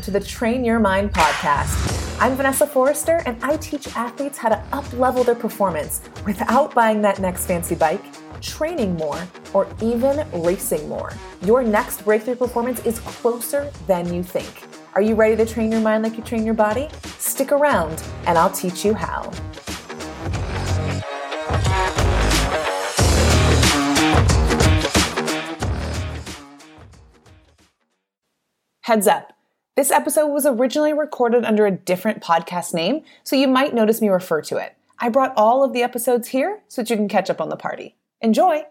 Welcome to the Train Your Mind podcast. I'm Vanessa Forrester, and I teach athletes how to up level their performance without buying that next fancy bike, training more, or even racing more. Your next breakthrough performance is closer than you think. Are you ready to train your mind like you train your body? Stick around, and I'll teach you how. Heads up. This episode was originally recorded under a different podcast name, so you might notice me refer to it. I brought all of the episodes here so that you can catch up on the party. Enjoy!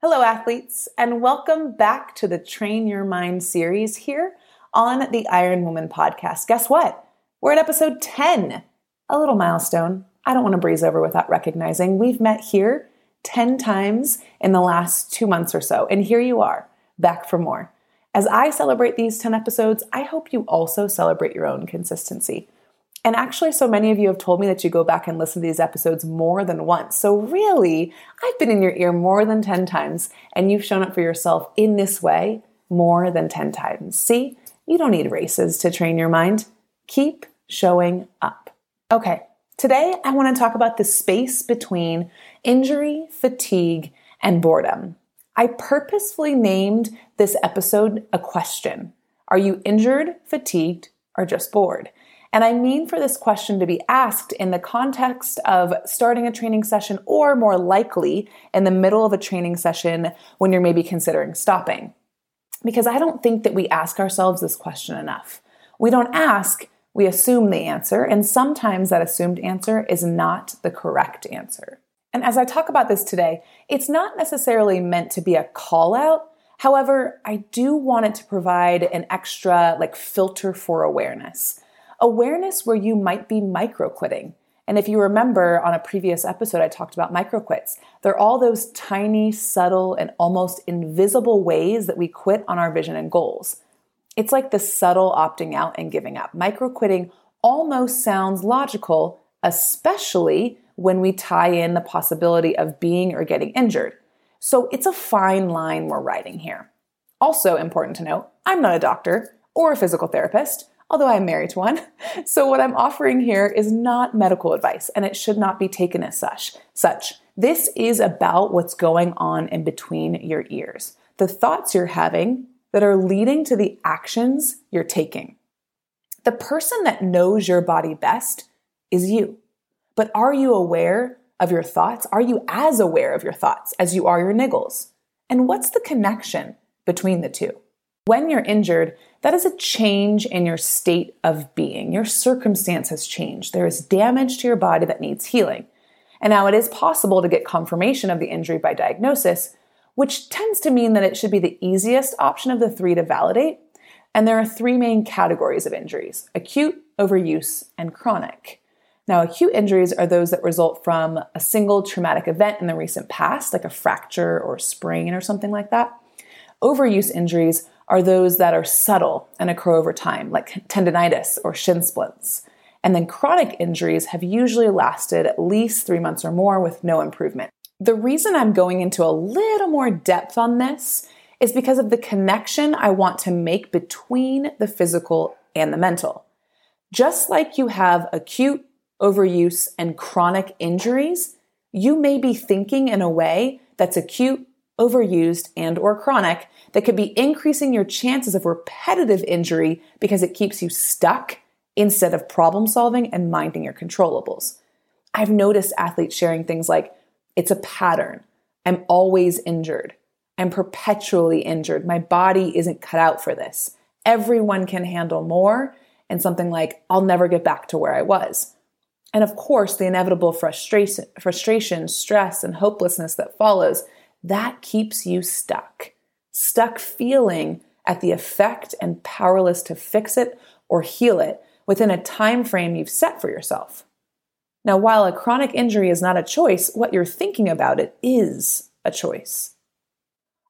Hello, athletes, and welcome back to the Train Your Mind series here on the Iron Woman podcast. Guess what? We're at episode 10, a little milestone. I don't want to breeze over without recognizing we've met here 10 times in the last two months or so, and here you are, back for more. As I celebrate these 10 episodes, I hope you also celebrate your own consistency. And actually, so many of you have told me that you go back and listen to these episodes more than once. So, really, I've been in your ear more than 10 times, and you've shown up for yourself in this way more than 10 times. See, you don't need races to train your mind. Keep showing up. Okay, today I want to talk about the space between injury, fatigue, and boredom. I purposefully named this episode a question Are you injured, fatigued, or just bored? And I mean for this question to be asked in the context of starting a training session, or more likely in the middle of a training session when you're maybe considering stopping. Because I don't think that we ask ourselves this question enough. We don't ask, we assume the answer, and sometimes that assumed answer is not the correct answer. And as I talk about this today, it's not necessarily meant to be a call out. However, I do want it to provide an extra like filter for awareness. Awareness where you might be micro quitting. And if you remember on a previous episode, I talked about micro quits. They're all those tiny, subtle, and almost invisible ways that we quit on our vision and goals. It's like the subtle opting out and giving up. Micro quitting almost sounds logical, especially when we tie in the possibility of being or getting injured. So it's a fine line we're riding here. Also, important to note, I'm not a doctor or a physical therapist, although I'm married to one. So what I'm offering here is not medical advice and it should not be taken as such. Such. This is about what's going on in between your ears. The thoughts you're having that are leading to the actions you're taking. The person that knows your body best is you. But are you aware of your thoughts? Are you as aware of your thoughts as you are your niggles? And what's the connection between the two? When you're injured, that is a change in your state of being. Your circumstance has changed. There is damage to your body that needs healing. And now it is possible to get confirmation of the injury by diagnosis, which tends to mean that it should be the easiest option of the three to validate. And there are three main categories of injuries acute, overuse, and chronic. Now, acute injuries are those that result from a single traumatic event in the recent past, like a fracture or a sprain or something like that. Overuse injuries are those that are subtle and occur over time, like tendonitis or shin splints. And then chronic injuries have usually lasted at least three months or more with no improvement. The reason I'm going into a little more depth on this is because of the connection I want to make between the physical and the mental. Just like you have acute overuse, and chronic injuries, you may be thinking in a way that's acute, overused, and or chronic that could be increasing your chances of repetitive injury because it keeps you stuck instead of problem solving and minding your controllables. I've noticed athletes sharing things like, it's a pattern. I'm always injured. I'm perpetually injured. My body isn't cut out for this. Everyone can handle more. And something like, I'll never get back to where I was. And of course, the inevitable frustration, frustration, stress, and hopelessness that follows, that keeps you stuck. Stuck feeling at the effect and powerless to fix it or heal it within a time frame you've set for yourself. Now, while a chronic injury is not a choice, what you're thinking about it is a choice.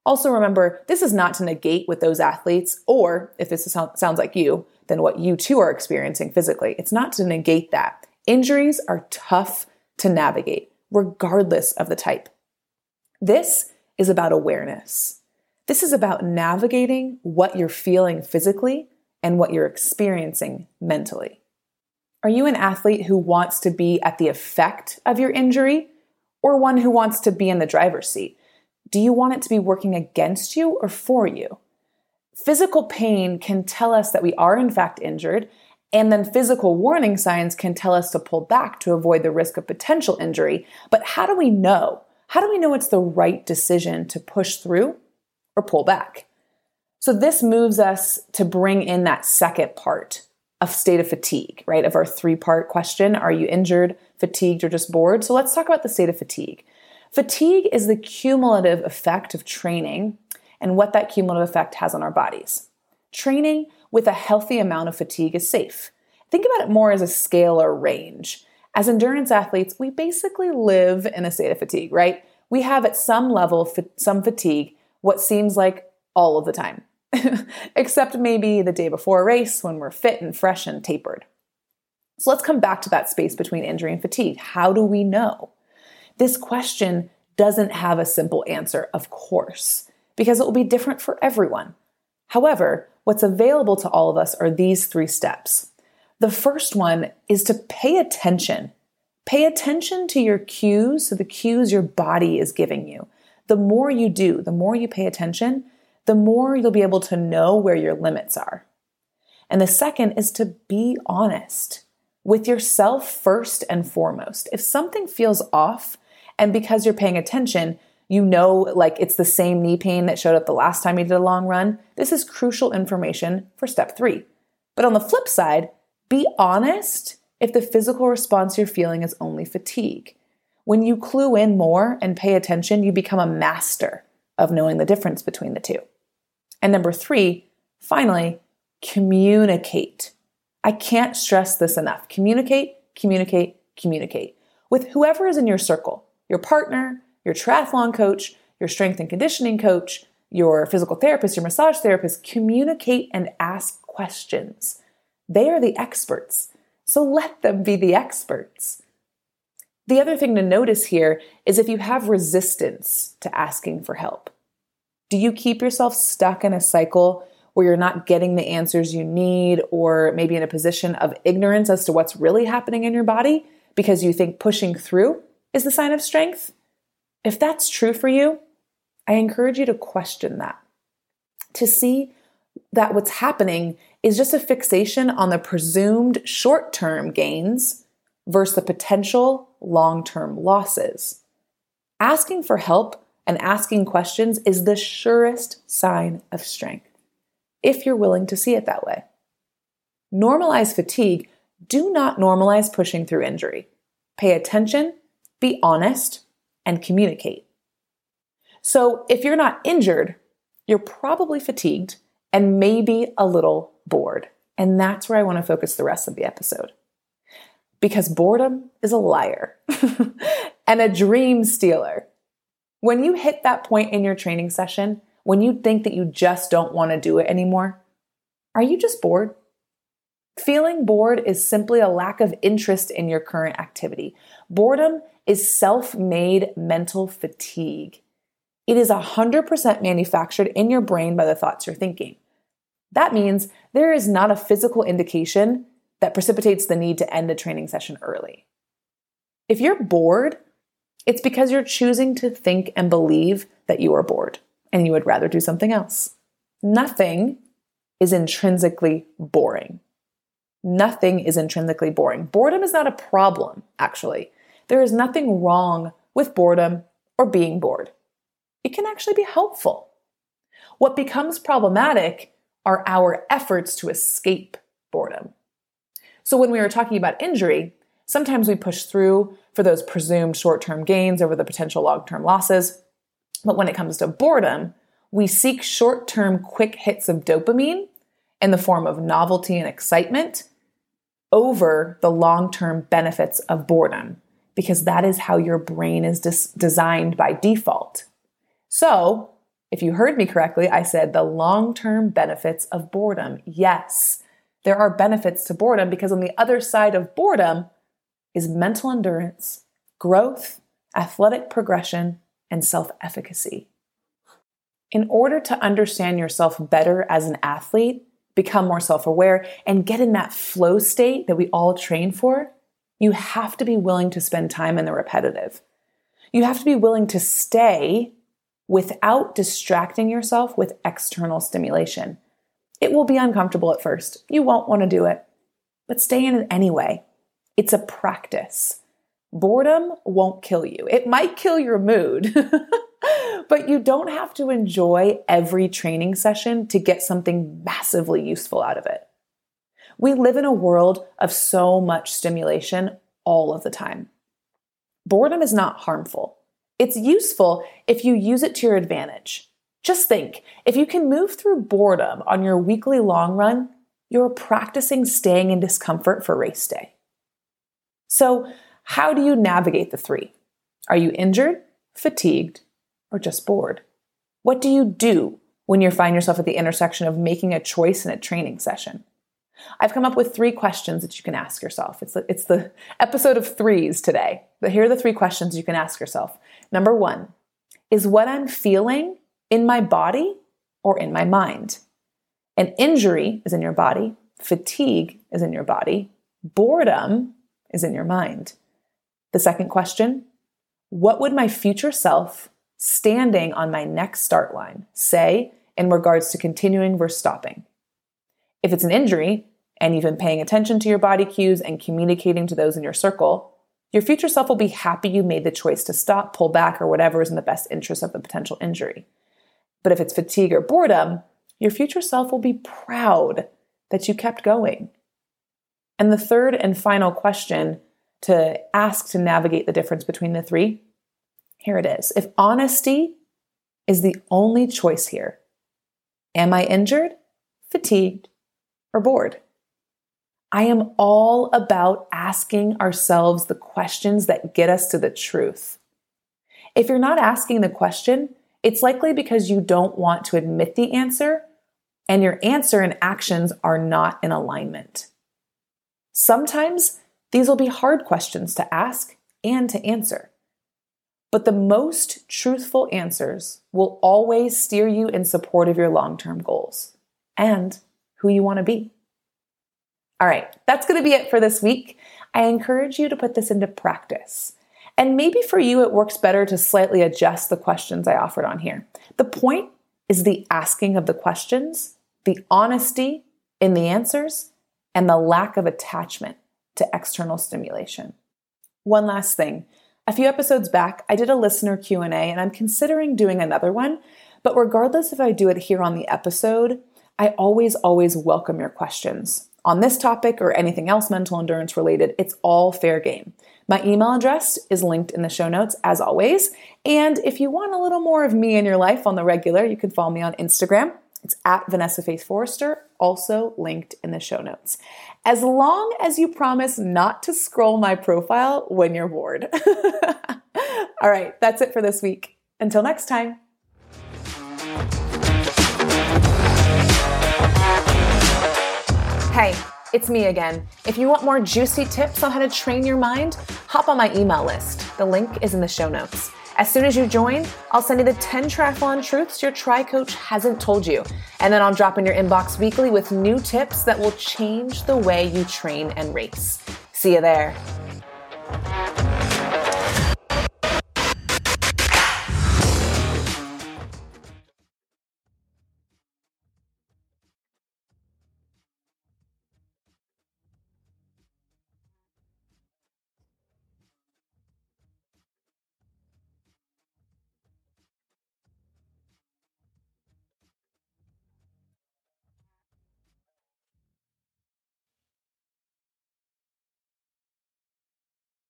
Also, remember, this is not to negate with those athletes, or if this sounds like you, then what you too are experiencing physically. It's not to negate that. Injuries are tough to navigate, regardless of the type. This is about awareness. This is about navigating what you're feeling physically and what you're experiencing mentally. Are you an athlete who wants to be at the effect of your injury or one who wants to be in the driver's seat? Do you want it to be working against you or for you? Physical pain can tell us that we are in fact injured, and then physical warning signs can tell us to pull back to avoid the risk of potential injury. But how do we know? How do we know it's the right decision to push through or pull back? So, this moves us to bring in that second part of state of fatigue, right? Of our three part question Are you injured, fatigued, or just bored? So, let's talk about the state of fatigue. Fatigue is the cumulative effect of training and what that cumulative effect has on our bodies. Training with a healthy amount of fatigue is safe. Think about it more as a scale or range. As endurance athletes, we basically live in a state of fatigue, right? We have at some level some fatigue, what seems like all of the time, except maybe the day before a race when we're fit and fresh and tapered. So let's come back to that space between injury and fatigue. How do we know? This question doesn't have a simple answer, of course, because it will be different for everyone. However, what's available to all of us are these three steps. The first one is to pay attention. Pay attention to your cues, so the cues your body is giving you. The more you do, the more you pay attention, the more you'll be able to know where your limits are. And the second is to be honest with yourself first and foremost. If something feels off, and because you're paying attention, you know, like it's the same knee pain that showed up the last time you did a long run, this is crucial information for step three. But on the flip side, be honest if the physical response you're feeling is only fatigue. When you clue in more and pay attention, you become a master of knowing the difference between the two. And number three, finally, communicate. I can't stress this enough. Communicate, communicate, communicate with whoever is in your circle your partner, your triathlon coach, your strength and conditioning coach, your physical therapist, your massage therapist. Communicate and ask questions. They are the experts. So let them be the experts. The other thing to notice here is if you have resistance to asking for help. Do you keep yourself stuck in a cycle where you're not getting the answers you need, or maybe in a position of ignorance as to what's really happening in your body because you think pushing through is the sign of strength? If that's true for you, I encourage you to question that, to see that what's happening is just a fixation on the presumed short term gains versus the potential long term losses. Asking for help and asking questions is the surest sign of strength, if you're willing to see it that way. Normalize fatigue. Do not normalize pushing through injury. Pay attention, be honest, and communicate. So, if you're not injured, you're probably fatigued and maybe a little bored. And that's where I want to focus the rest of the episode. Because boredom is a liar and a dream stealer. When you hit that point in your training session, when you think that you just don't want to do it anymore, are you just bored? Feeling bored is simply a lack of interest in your current activity. Boredom is self made mental fatigue. It is 100% manufactured in your brain by the thoughts you're thinking. That means there is not a physical indication that precipitates the need to end a training session early. If you're bored, it's because you're choosing to think and believe that you are bored and you would rather do something else. Nothing is intrinsically boring. Nothing is intrinsically boring. Boredom is not a problem, actually. There is nothing wrong with boredom or being bored. It can actually be helpful. What becomes problematic are our efforts to escape boredom. So, when we were talking about injury, sometimes we push through for those presumed short term gains over the potential long term losses. But when it comes to boredom, we seek short term quick hits of dopamine in the form of novelty and excitement over the long term benefits of boredom, because that is how your brain is dis- designed by default. So, if you heard me correctly, I said the long term benefits of boredom. Yes, there are benefits to boredom because on the other side of boredom is mental endurance, growth, athletic progression, and self efficacy. In order to understand yourself better as an athlete, become more self aware, and get in that flow state that we all train for, you have to be willing to spend time in the repetitive. You have to be willing to stay without distracting yourself with external stimulation. It will be uncomfortable at first. You won't want to do it, but stay in it anyway. It's a practice. Boredom won't kill you. It might kill your mood, but you don't have to enjoy every training session to get something massively useful out of it. We live in a world of so much stimulation all of the time. Boredom is not harmful. It's useful if you use it to your advantage. Just think if you can move through boredom on your weekly long run, you're practicing staying in discomfort for race day. So, how do you navigate the three? Are you injured, fatigued, or just bored? What do you do when you find yourself at the intersection of making a choice in a training session? I've come up with three questions that you can ask yourself. It's the, it's the episode of threes today. But here are the three questions you can ask yourself. Number one, is what I'm feeling in my body or in my mind? An injury is in your body, fatigue is in your body, boredom is in your mind. The second question, what would my future self standing on my next start line say in regards to continuing versus stopping? If it's an injury and you've been paying attention to your body cues and communicating to those in your circle, your future self will be happy you made the choice to stop, pull back, or whatever is in the best interest of the potential injury. But if it's fatigue or boredom, your future self will be proud that you kept going. And the third and final question to ask to navigate the difference between the three here it is. If honesty is the only choice here, am I injured, fatigued, or bored. I am all about asking ourselves the questions that get us to the truth. If you're not asking the question, it's likely because you don't want to admit the answer and your answer and actions are not in alignment. Sometimes these will be hard questions to ask and to answer. But the most truthful answers will always steer you in support of your long term goals and who you want to be. All right, that's going to be it for this week. I encourage you to put this into practice. And maybe for you, it works better to slightly adjust the questions I offered on here. The point is the asking of the questions, the honesty in the answers, and the lack of attachment to external stimulation. One last thing. A few episodes back, I did a listener Q&A and I'm considering doing another one, but regardless if I do it here on the episode, I always always welcome your questions on this topic or anything else mental endurance related, it's all fair game. My email address is linked in the show notes as always. And if you want a little more of me in your life on the regular, you can follow me on Instagram. It's at Vanessa Faith Forrester, also linked in the show notes. As long as you promise not to scroll my profile when you're bored. All right, that's it for this week. Until next time. It's me again. If you want more juicy tips on how to train your mind, hop on my email list. The link is in the show notes. As soon as you join, I'll send you the 10 triathlon truths your tri coach hasn't told you. And then I'll drop in your inbox weekly with new tips that will change the way you train and race. See you there.